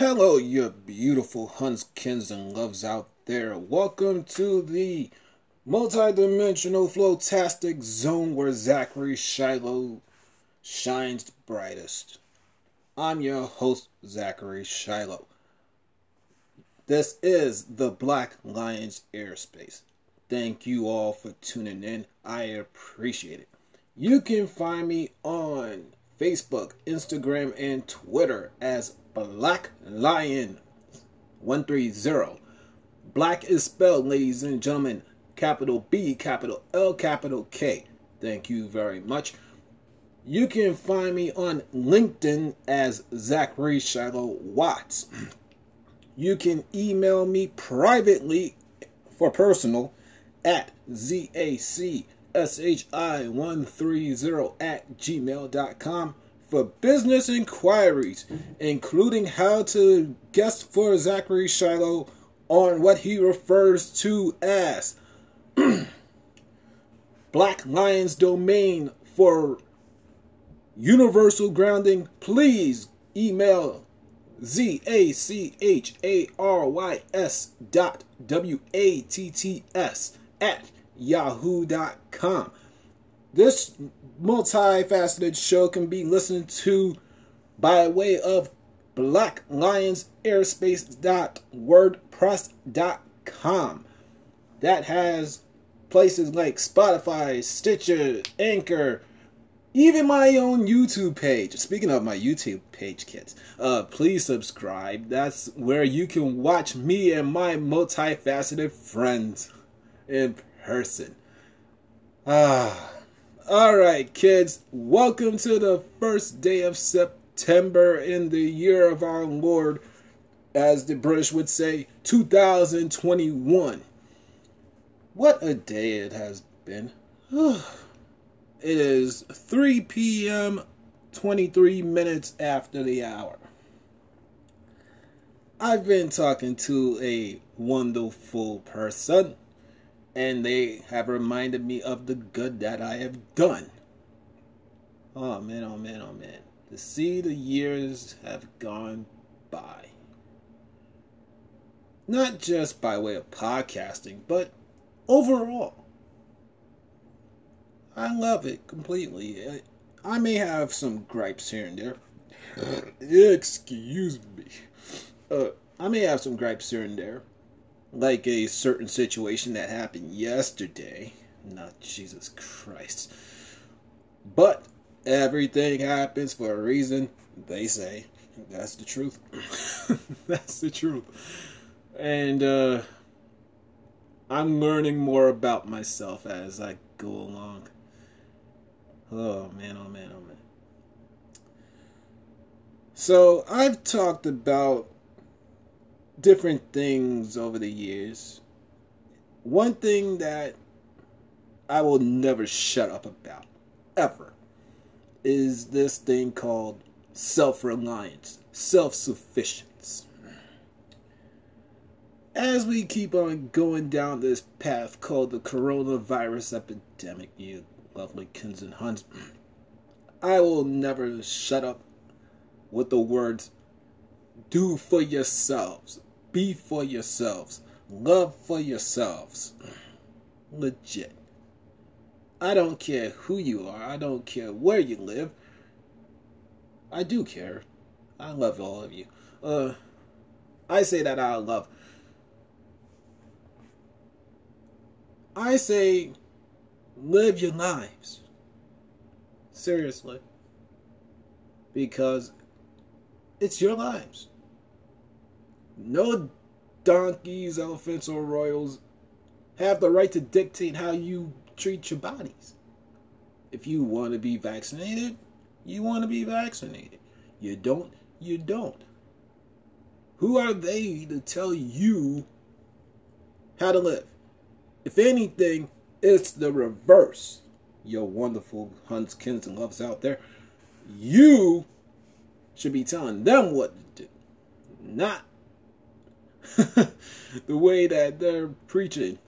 Hello, you beautiful Hunskins and loves out there. Welcome to the multi-dimensional flotastic zone where Zachary Shiloh shines brightest. I'm your host, Zachary Shiloh. This is the Black Lions Airspace. Thank you all for tuning in. I appreciate it. You can find me on Facebook, Instagram, and Twitter as Black Lion 130. Black is spelled, ladies and gentlemen, capital B, capital L, capital K. Thank you very much. You can find me on LinkedIn as Zachary Shiloh Watts. You can email me privately for personal at zachi130 at gmail.com for business inquiries, including how to guest for Zachary Shiloh on what he refers to as Black Lions domain for universal grounding, please email Z A C H A R Y S dot W A T T S at yahoo.com. This multifaceted show can be listened to by way of Black Lions Airspace.wordpress.com. That has places like Spotify, Stitcher, Anchor, even my own YouTube page. Speaking of my YouTube page, kids, uh, please subscribe. That's where you can watch me and my multifaceted friends in person. Ah. All right, kids, welcome to the first day of September in the year of our Lord, as the British would say, 2021. What a day it has been. it is 3 p.m., 23 minutes after the hour. I've been talking to a wonderful person and they have reminded me of the good that I have done. Oh man, oh man, oh man. To see the years have gone by. Not just by way of podcasting, but overall. I love it completely. I may have some gripes here and there. Excuse me. Uh, I may have some gripes here and there like a certain situation that happened yesterday. Not Jesus Christ. But everything happens for a reason, they say. That's the truth. That's the truth. And uh, I'm learning more about myself as I go along. Oh man, oh man, oh man. So I've talked about different things over the years. One thing that I will never shut up about, ever, is this thing called self reliance, self sufficiency. As we keep on going down this path called the coronavirus epidemic, you lovely kins and huns, I will never shut up with the words do for yourselves be for yourselves. Love for yourselves. Legit. I don't care who you are. I don't care where you live. I do care. I love all of you. Uh, I say that I love. I say, live your lives. Seriously. Because it's your lives. No donkeys, elephants, or royals have the right to dictate how you treat your bodies. If you want to be vaccinated, you want to be vaccinated. You don't, you don't. Who are they to tell you how to live? If anything, it's the reverse. Your wonderful hunts, kins, and loves out there. You should be telling them what to do, not the way that they're preaching,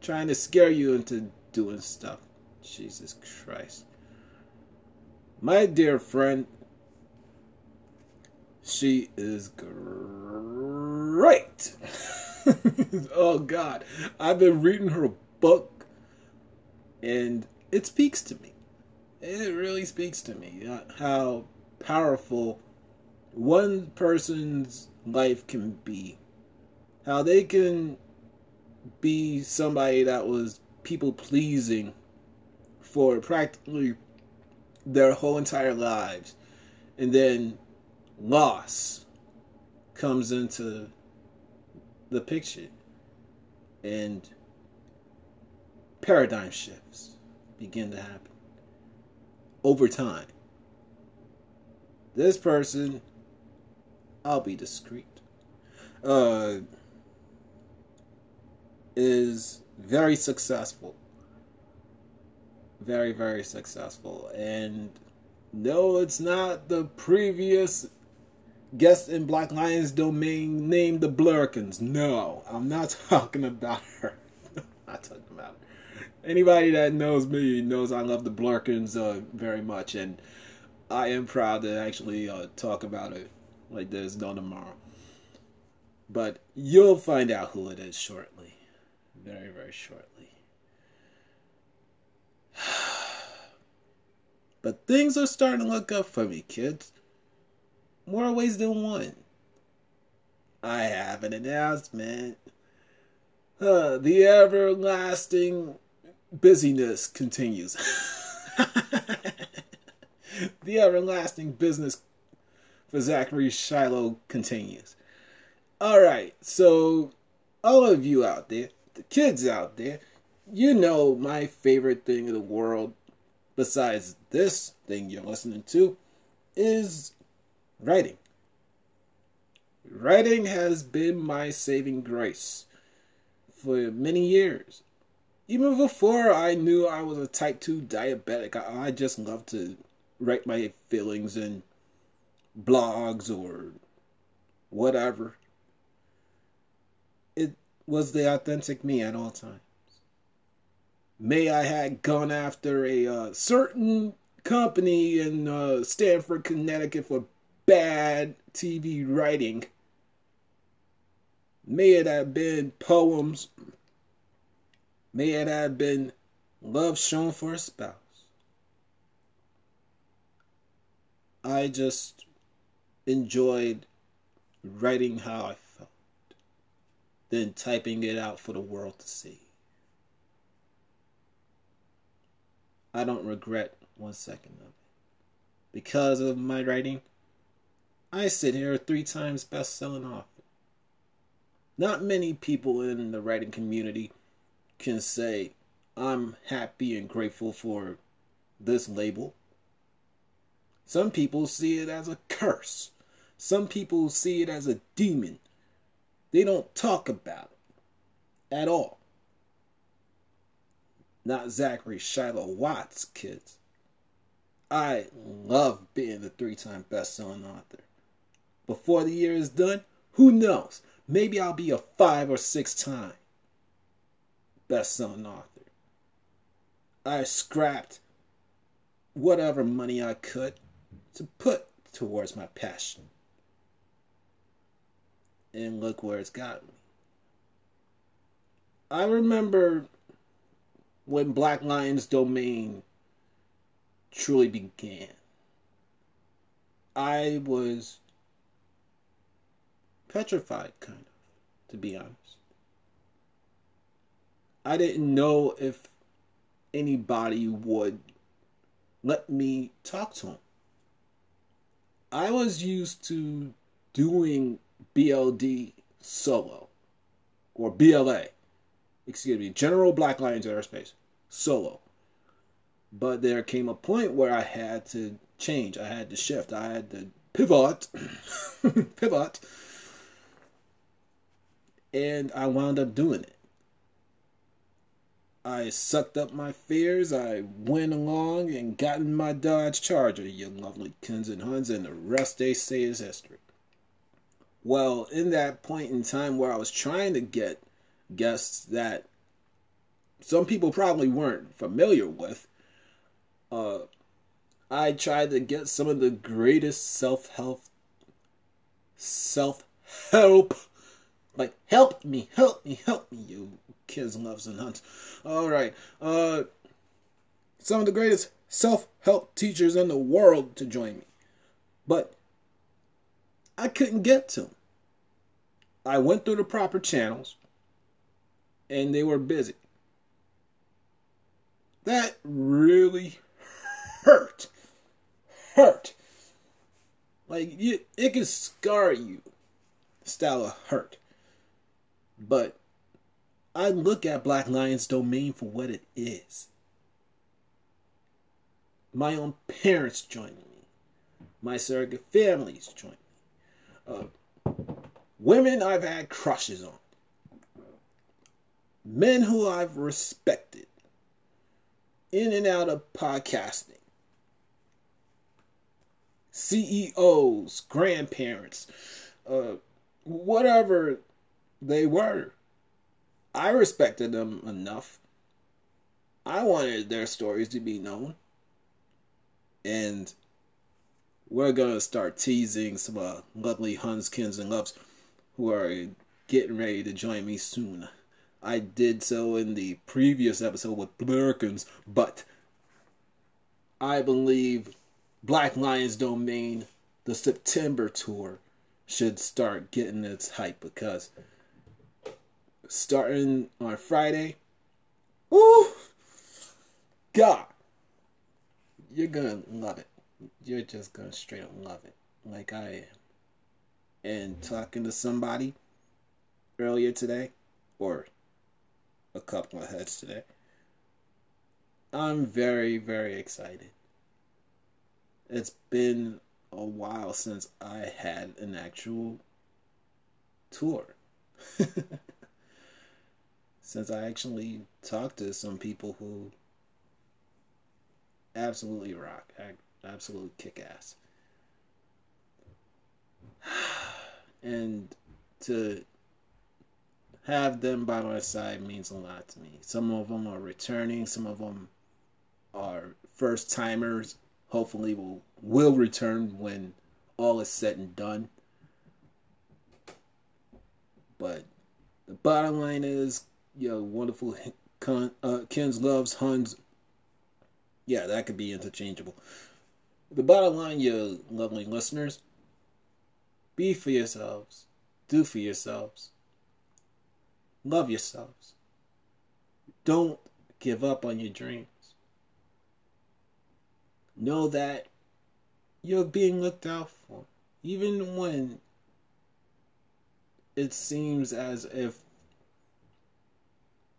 trying to scare you into doing stuff. Jesus Christ. My dear friend, She is great. oh God, I've been reading her book, and it speaks to me. It really speaks to me uh, how powerful one person's life can be. How they can be somebody that was people pleasing for practically their whole entire lives. And then loss comes into the picture. And paradigm shifts begin to happen over time. This person, I'll be discreet, uh, is very successful very, very successful. And no, it's not the previous guest in Black Lion's domain named the Blurkins. No, I'm not talking about her. not talking about her. Anybody that knows me knows I love the Blurkins uh, very much, and I am proud to actually uh, talk about it like there's no tomorrow. But you'll find out who it is shortly. Very, very shortly. But things are starting to look up for me, kids. More ways than one. I have an announcement. Uh, the everlasting busyness continues. the everlasting business for Zachary Shiloh continues. All right, so all of you out there, the kids out there, you know my favorite thing in the world besides this thing you're listening to is writing. Writing has been my saving grace for many years. Even before I knew I was a type 2 diabetic, I, I just love to write my feelings in blogs or whatever. Was the authentic me at all times may I had gone after a uh, certain company in uh, Stamford, Connecticut for bad TV writing. May it have been poems. May it have been love shown for a spouse. I just enjoyed writing how I then typing it out for the world to see. I don't regret one second of it. Because of my writing, I sit here three times best selling author. Not many people in the writing community can say, I'm happy and grateful for this label. Some people see it as a curse. Some people see it as a demon. They don't talk about it at all not Zachary Shiloh Watts, kids. I love being a three time best selling author. Before the year is done, who knows? Maybe I'll be a five or six time best selling author. I scrapped whatever money I could to put towards my passion. And look where it's got me. I remember when Black Lion's domain truly began. I was petrified, kind of, to be honest. I didn't know if anybody would let me talk to him. I was used to doing BLD solo or BLA, excuse me, General Black Lions Aerospace solo. But there came a point where I had to change. I had to shift. I had to pivot. pivot. And I wound up doing it. I sucked up my fears. I went along and got in my Dodge Charger, you lovely Kins and Huns, and the rest they say is history. Well, in that point in time where I was trying to get guests that some people probably weren't familiar with. Uh, I tried to get some of the greatest self help self help. Like, help me, help me, help me, you kids, loves, and hunts. All right. Uh, some of the greatest self help teachers in the world to join me. But I couldn't get to them. I went through the proper channels and they were busy. That really hurt. Hurt. Like you, it can scar you. Style of hurt. But I look at Black Lion's domain for what it is. My own parents joining me. My surrogate families joining me. Uh, women I've had crushes on. Men who I've respected. In and out of podcasting. CEOs, grandparents, uh, whatever they were. I respected them enough. I wanted their stories to be known. And we're going to start teasing some uh, lovely Hunskins and Loves who are getting ready to join me soon. I did so in the previous episode with Blurkins, but I believe Black Lions Domain, the September tour, should start getting its hype because starting on Friday, woo, God, you're gonna love it. You're just gonna straight up love it, like I am. And talking to somebody earlier today, or a couple of heads today, I'm very, very excited. It's been a while since I had an actual tour. since I actually talked to some people who absolutely rock, absolutely kick ass. And to have them by my side means a lot to me. Some of them are returning, some of them are first timers hopefully will will return when all is said and done. But the bottom line is, yo, wonderful Con, uh, Ken's loves Huns. Yeah, that could be interchangeable. The bottom line, you lovely listeners, be for yourselves, do for yourselves, love yourselves. Don't give up on your dreams know that you're being looked out for. Even when it seems as if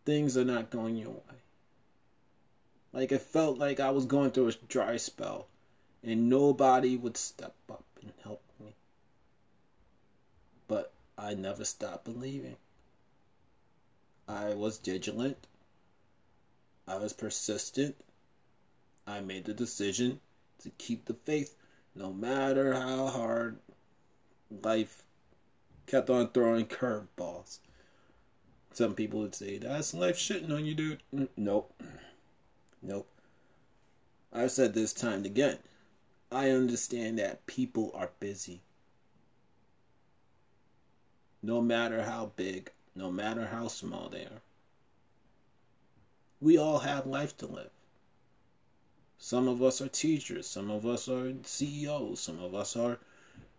things are not going your way. Like it felt like I was going through a dry spell and nobody would step up and help. But I never stopped believing. I was vigilant. I was persistent. I made the decision to keep the faith no matter how hard life kept on throwing curveballs. Some people would say, that's life shitting on you, dude. Nope. Nope. I've said this time and again. I understand that people are busy. No matter how big, no matter how small they are. We all have life to live. Some of us are teachers, some of us are CEOs, some of us are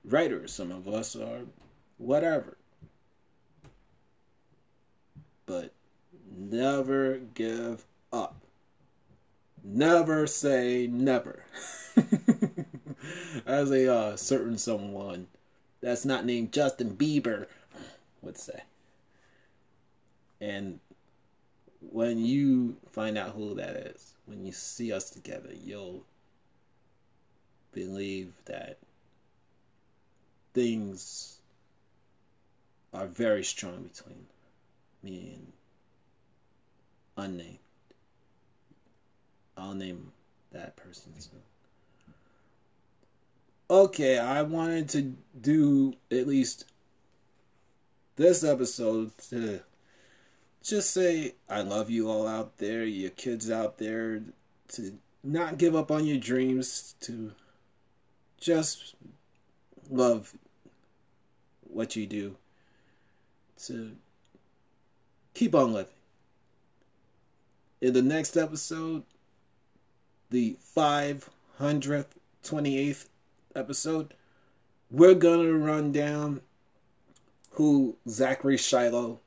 writers, some of us are whatever. But never give up. Never say never. As a uh, certain someone that's not named Justin Bieber would say. And when you find out who that is, when you see us together, you'll believe that things are very strong between me and unnamed. I'll name that person soon. Okay, I wanted to do at least this episode to just say I love you all out there, your kids out there, to not give up on your dreams, to just love what you do to keep on living. In the next episode, the 500th, 28th episode, we're going to run down who Zachary Shiloh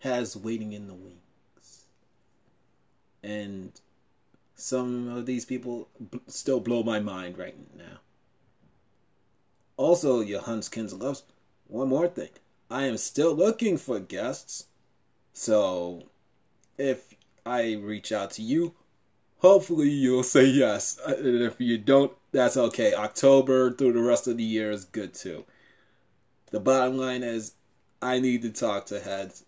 has waiting in the wings. And some of these people b- still blow my mind right now. Also, your Hunskins loves, one more thing. I am still looking for guests. So, if I reach out to you, hopefully you'll say yes. And if you don't, that's okay. October through the rest of the year is good too. The bottom line is, I need to talk to heads.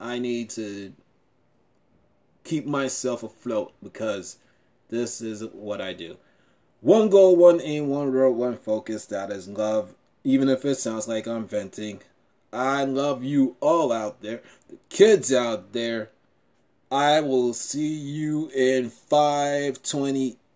I need to keep myself afloat because this is what I do. One goal, one aim, one road, one focus. That is love. Even if it sounds like I'm venting, I love you all out there, the kids out there. I will see you in 528.